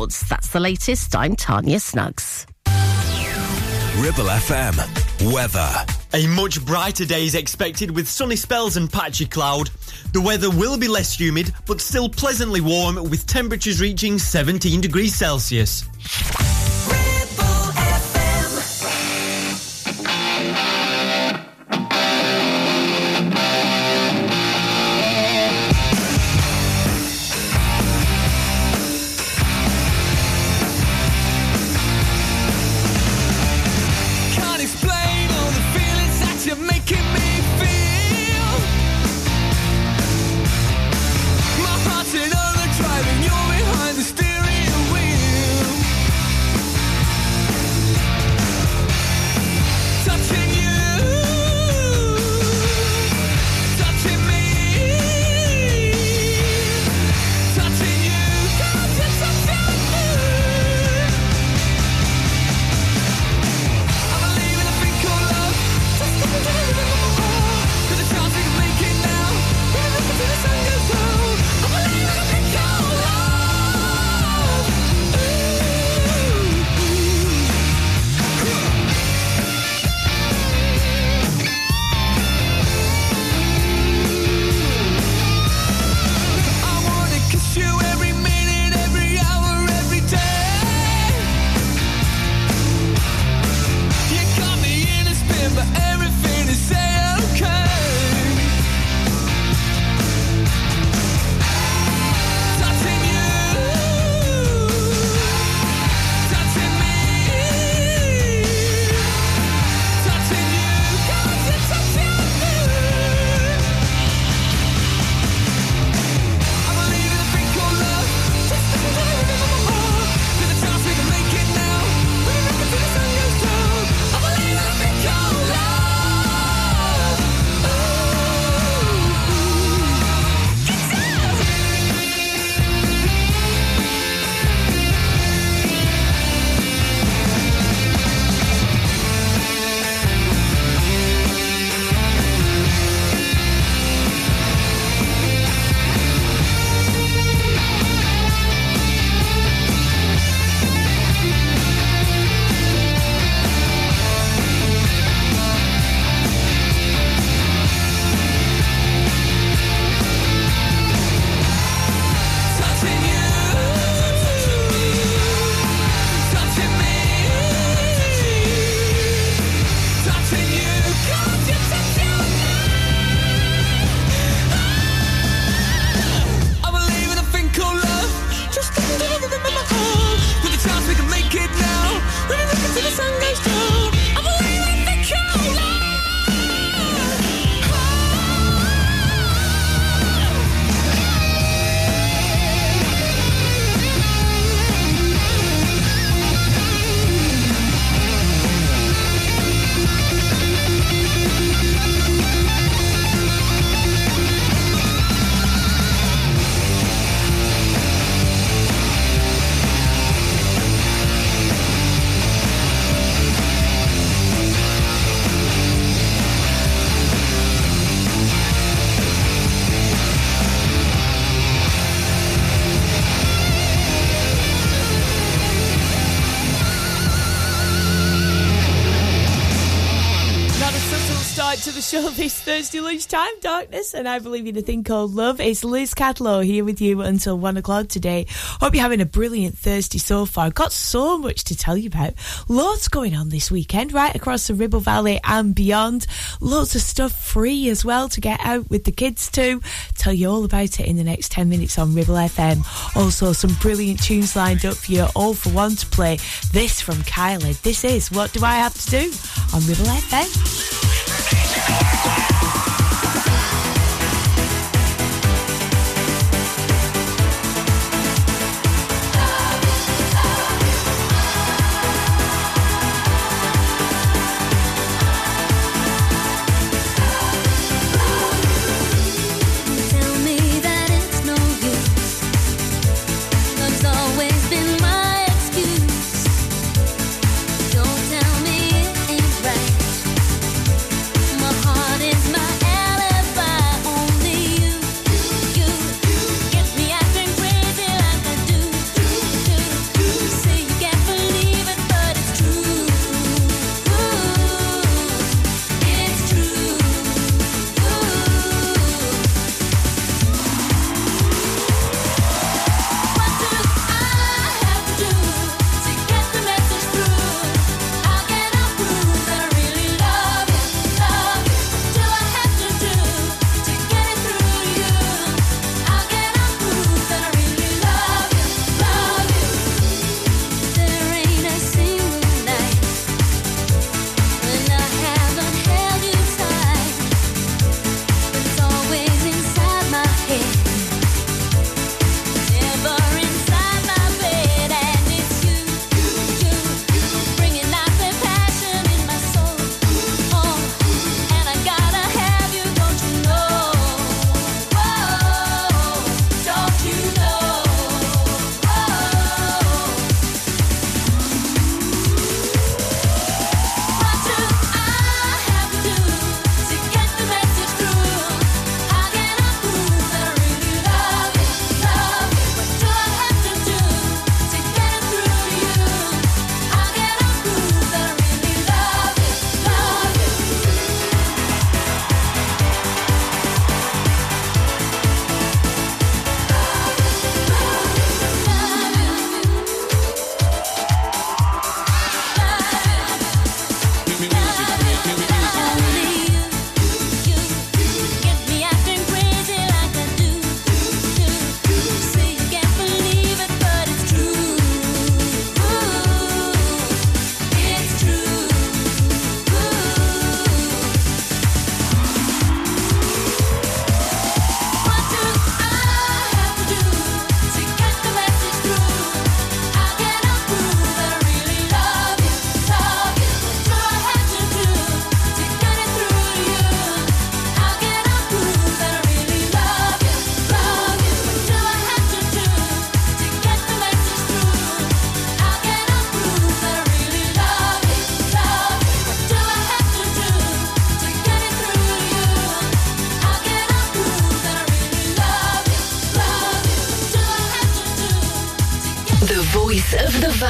sports. That's the latest. I'm Tanya Snuggs. Ribble FM. Weather. A much brighter day is expected with sunny spells and patchy cloud. The weather will be less humid, but still pleasantly warm with temperatures reaching 17 degrees Celsius. Show this Thursday lunchtime, darkness, and I believe in a thing called love. It's Liz Catlow here with you until one o'clock today. Hope you're having a brilliant Thursday so far. Got so much to tell you about. Loads going on this weekend, right across the Ribble Valley and beyond. Loads of stuff free as well to get out with the kids too. Tell you all about it in the next 10 minutes on Ribble FM. Also, some brilliant tunes lined up for you all for one to play. This from Kylie. This is What Do I Have to Do on Ribble FM. square, square.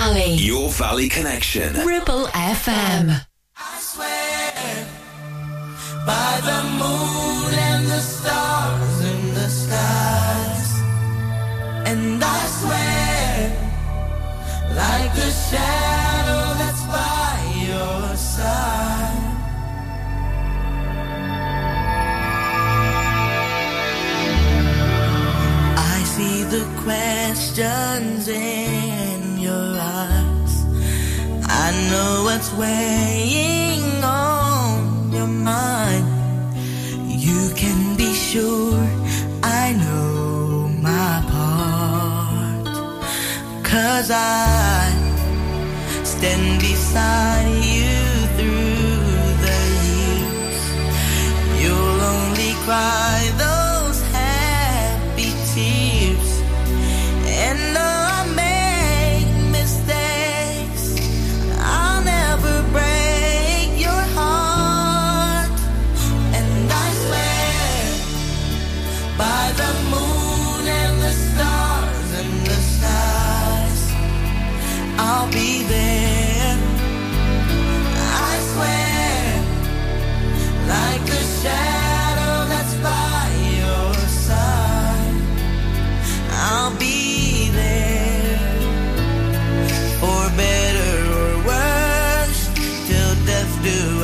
Valley. Your Valley Connection. Ribble FM. I swear by the moon and the stars in the skies. And I swear like a shadow that's by your side. I see the questions know what's weighing on your mind. You can be sure I know my part. Cause I stand beside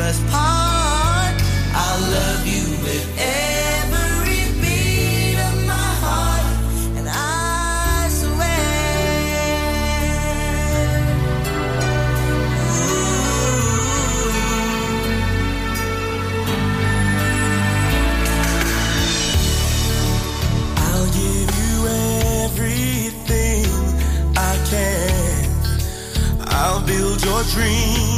us part. I'll love you with every beat of my heart, and I swear. Ooh. I'll give you everything I can. I'll build your dreams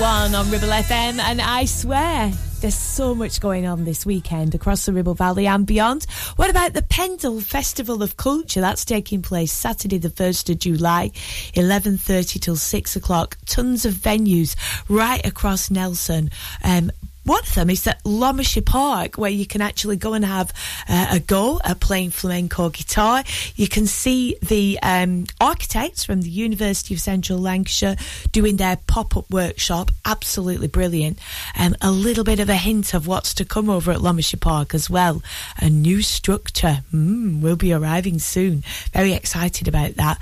one on Ribble FM, and I swear there's so much going on this weekend across the Ribble Valley and beyond. What about the Pendle Festival of Culture? That's taking place Saturday, the 1st of July, 11.30 till 6 o'clock. Tons of venues right across Nelson. Um, one of them is at Lomeshaye Park, where you can actually go and have uh, a go at playing flamenco guitar. You can see the um, architects from the University of Central Lancashire doing their pop up workshop. Absolutely brilliant. Um, a little bit of a hint of what's to come over at Lomeshaye Park as well. A new structure mm, will be arriving soon. Very excited about that.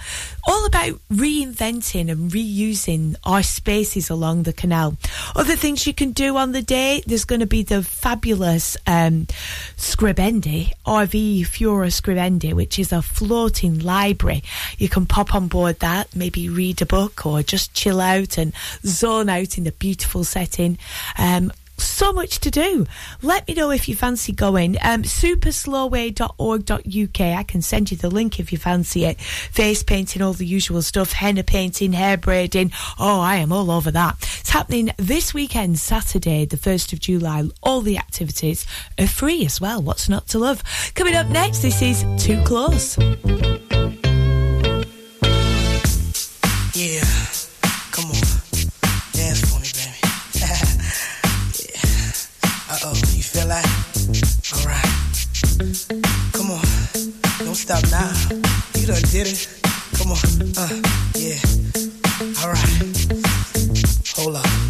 All about reinventing and reusing our spaces along the canal. Other things you can do on the day there's going to be the fabulous um, Scribendi, RV Fura Scribendi, which is a floating library. You can pop on board that, maybe read a book or just chill out and zone out in the beautiful setting. Um, so much to do. Let me know if you fancy going. Um, superslowway.org.uk. I can send you the link if you fancy it. Face painting, all the usual stuff, henna painting, hair braiding. Oh, I am all over that. It's happening this weekend, Saturday, the 1st of July. All the activities are free as well. What's not to love? Coming up next, this is Too Close. Yeah. stop now. You done did it. Come on. Uh, yeah. All right. Hold up.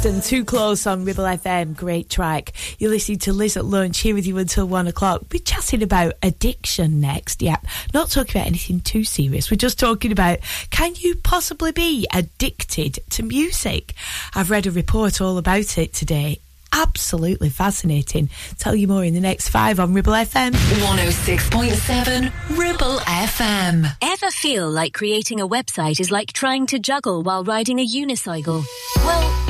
Preston, Too Close on Ribble FM, great track. You're listening to Liz at Lunch, here with you until one o'clock. We're chatting about addiction next, yep. Not talking about anything too serious, we're just talking about can you possibly be addicted to music? I've read a report all about it today. Absolutely fascinating. Tell you more in the next five on Ribble FM. 106.7 Ribble FM. Ever feel like creating a website is like trying to juggle while riding a unicycle? Well,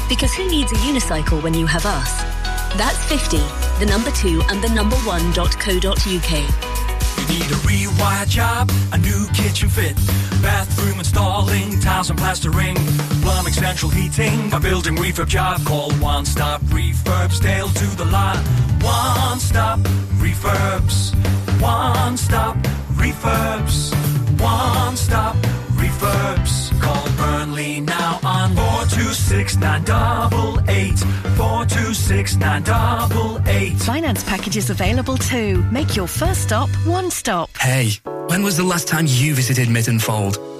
because who needs a unicycle when you have us? That's 50, the number 2 and the number 1.co.uk. You need a rewire job, a new kitchen fit, bathroom installing, tiles and plastering, plumbing, central heating, a building refurb job. Call One Stop Refurbs, Dale to the lot. One Stop Refurbs, One Stop Refurbs, One Stop Refurbs. Call Burnley now on 426 988, 426 988. Finance packages available too. Make your first stop one stop. Hey, when was the last time you visited Mytton Fold?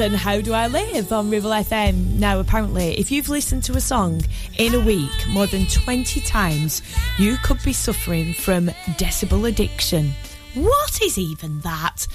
And How Do I Live on Ribble FM. Now, apparently, if you've listened to a song in a week more than 20 times, you could be suffering from decibel addiction. What is even that?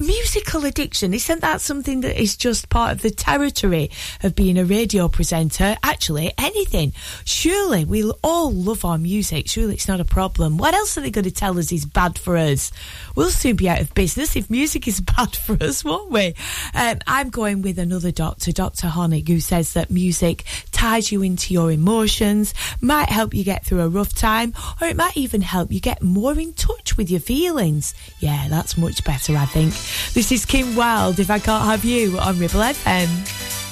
Musical addiction isn't that something that is just part of the territory of being a radio presenter? Actually anything. Surely we'll all love our music. Surely it's not a problem. What else are they going to tell us is bad for us? We'll soon be out of business if music is bad for us won't we? Um, i'm going with another doctor dr honig who says that music ties you into your emotions might help you get through a rough time or it might even help you get more in touch with your feelings yeah that's much better i think this is Kim Wilde, If I Can't Have You, on Ribble FM.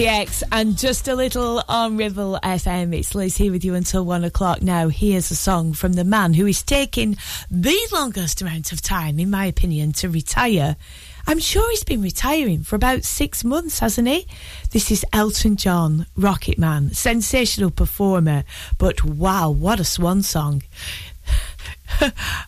RTX and just a little on Ribble FM. It's Liz here with you until one o'clock now. Here's a song from the man who is taking the longest amount of time, in my opinion, to retire. I'm sure he's been retiring for about six months, hasn't he? This is Elton John, Rocket Man, sensational performer, but wow, what a swan song.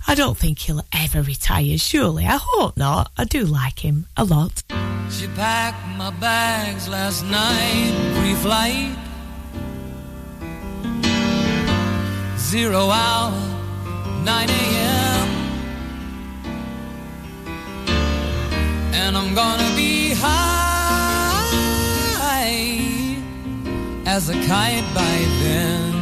I don't think he'll ever retire, surely. I hope not. I do like him a lot. She packed my bags last night, pre flight. Zero hour, 9 a.m. And I'm gonna be high as a kite by then.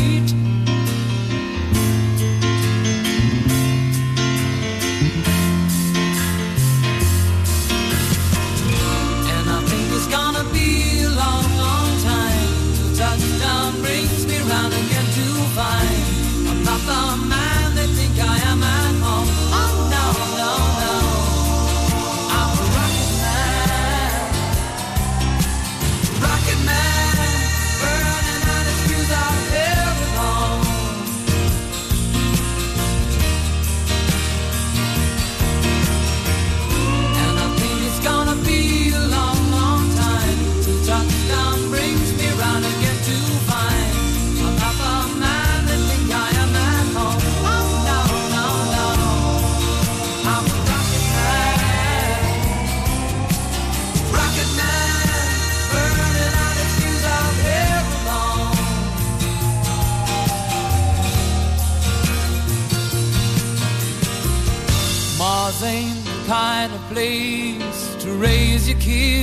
keep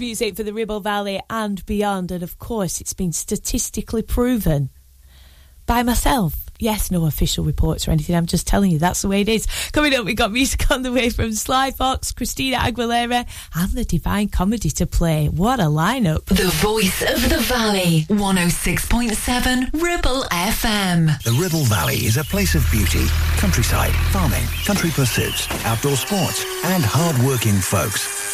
music for the Ribble Valley and beyond. And of course, it's been statistically proven by myself. Yes, no official reports or anything. I'm just telling you that's the way it is. Coming up, we got music on the way from Sly Fox, Christina Aguilera, and the Divine Comedy to play. What a lineup! The Voice of the Valley, 106.7 Ribble FM. The Ribble Valley is a place of beauty, countryside, farming, country pursuits, outdoor sports, and hard-working folks.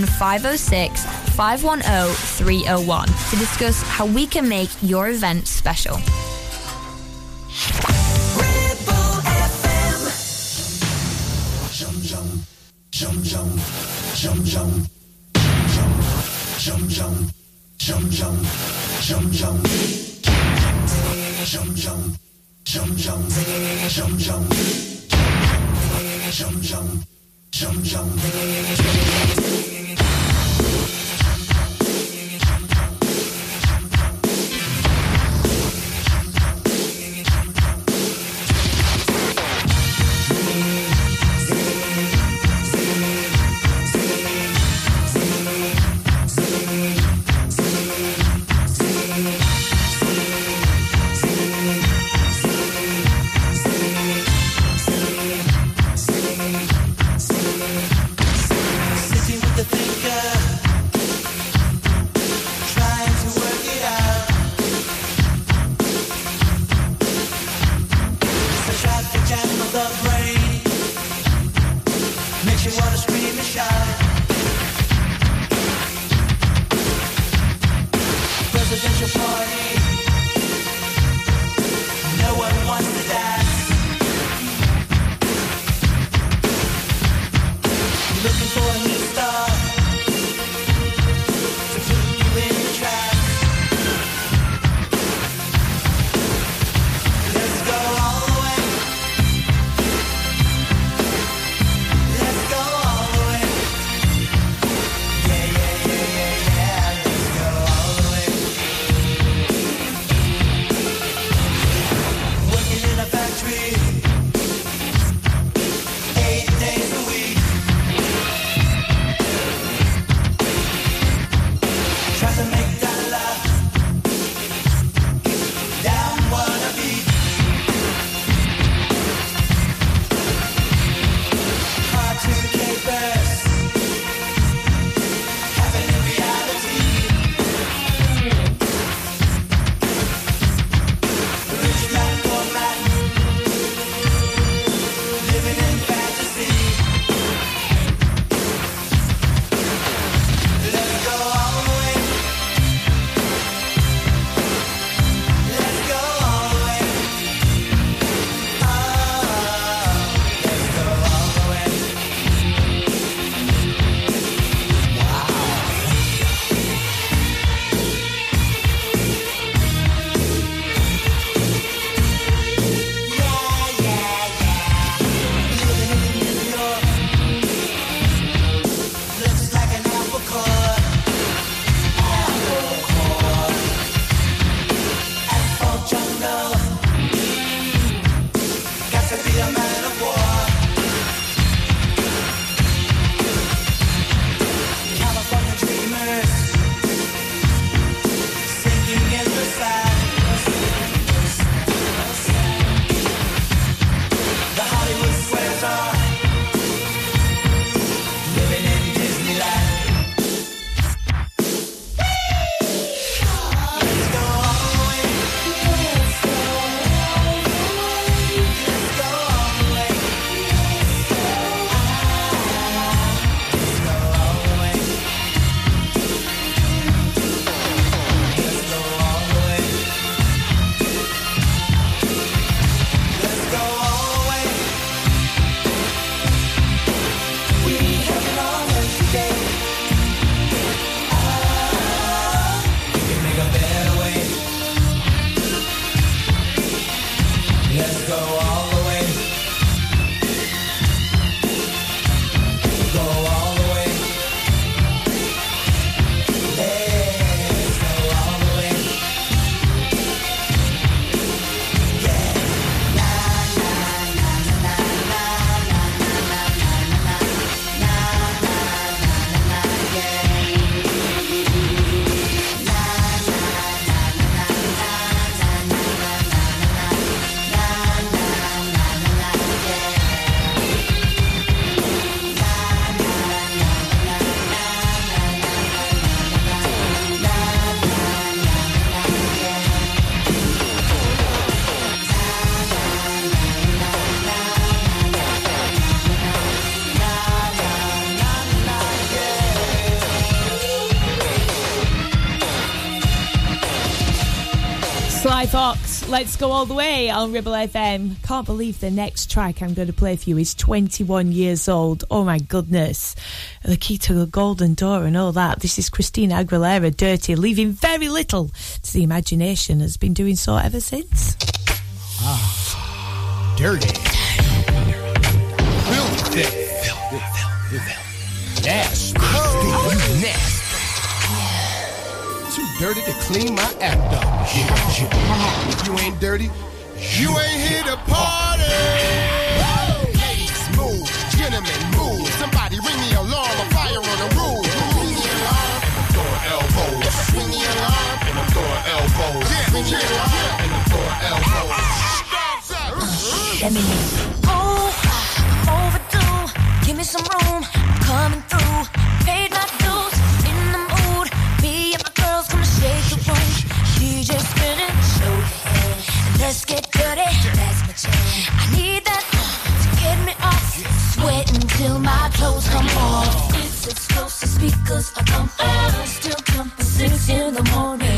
506-510-301 to discuss how we can make your event special. Jump, jump, jump, jump. Fox, let's go all the way on Ribble FM. Can't believe the next track I'm going to play for you is 21 years old. Oh my goodness. The key to the golden door and all that. This is Christina Aguilera, Dirty, leaving very little to the imagination, has been doing so ever since. Ah, dirty. Filthy. Nasty. You dirty to clean my act up. If you ain't dirty, you ain't here to party. Ladies, move. Gentlemen, move. Somebody ring the alarm. A fire on the roof. Ring the alarm. I'm throwing elbows. Ring the alarm. And I'm throwing elbows. Ring the alarm. And I'm throwing elbows. Let Oh, overdue. Give me some room. Coming through. Paid my let's get dirty. That's my jam. I need that to get me off. Sweating till my clothes come off. It's explosive speakers are pumping. Still jumping six in the morning.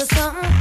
Little something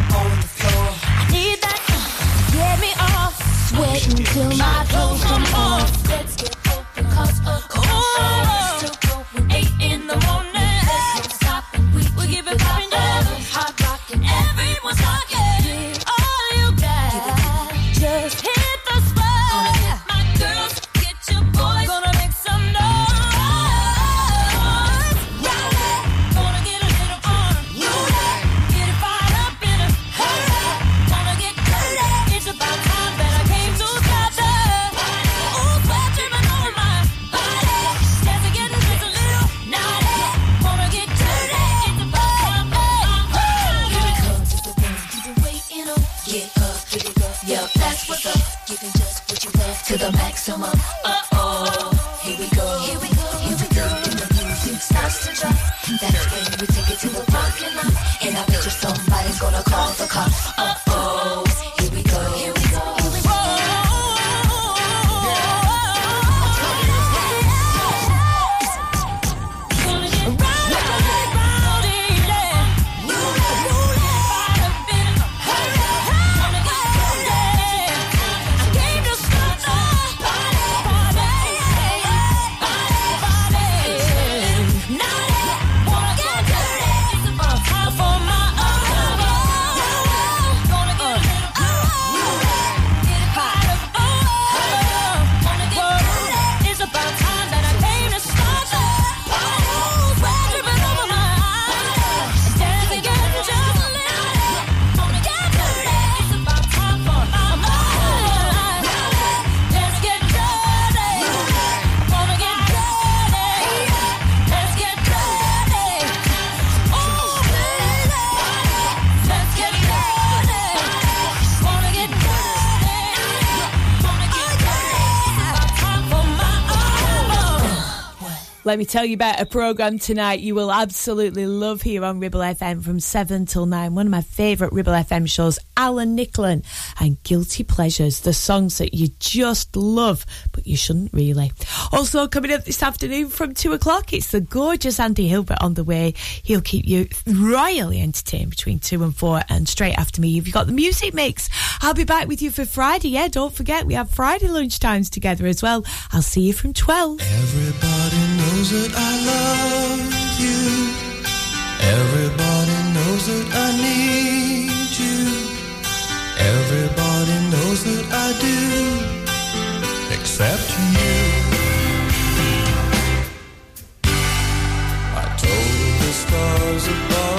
Let me tell you about a programme tonight you will absolutely love here on Ribble FM from 7 till 9. One of my favourite Ribble FM shows, Alan Nicklin and Guilty Pleasures, the songs that you just love, but you shouldn't really. Also, coming up this afternoon from 2 o'clock, it's the gorgeous Andy Hilbert on the way. He'll keep you royally entertained between 2 and 4, and straight after me, If you've got the music mix. I'll be back with you for Friday, yeah? Don't forget, we have Friday lunchtimes together as well. I'll see you from 12. Everybody knows that I love you. Everybody knows that I need you. Everybody knows that I do. Except you. I told the stars above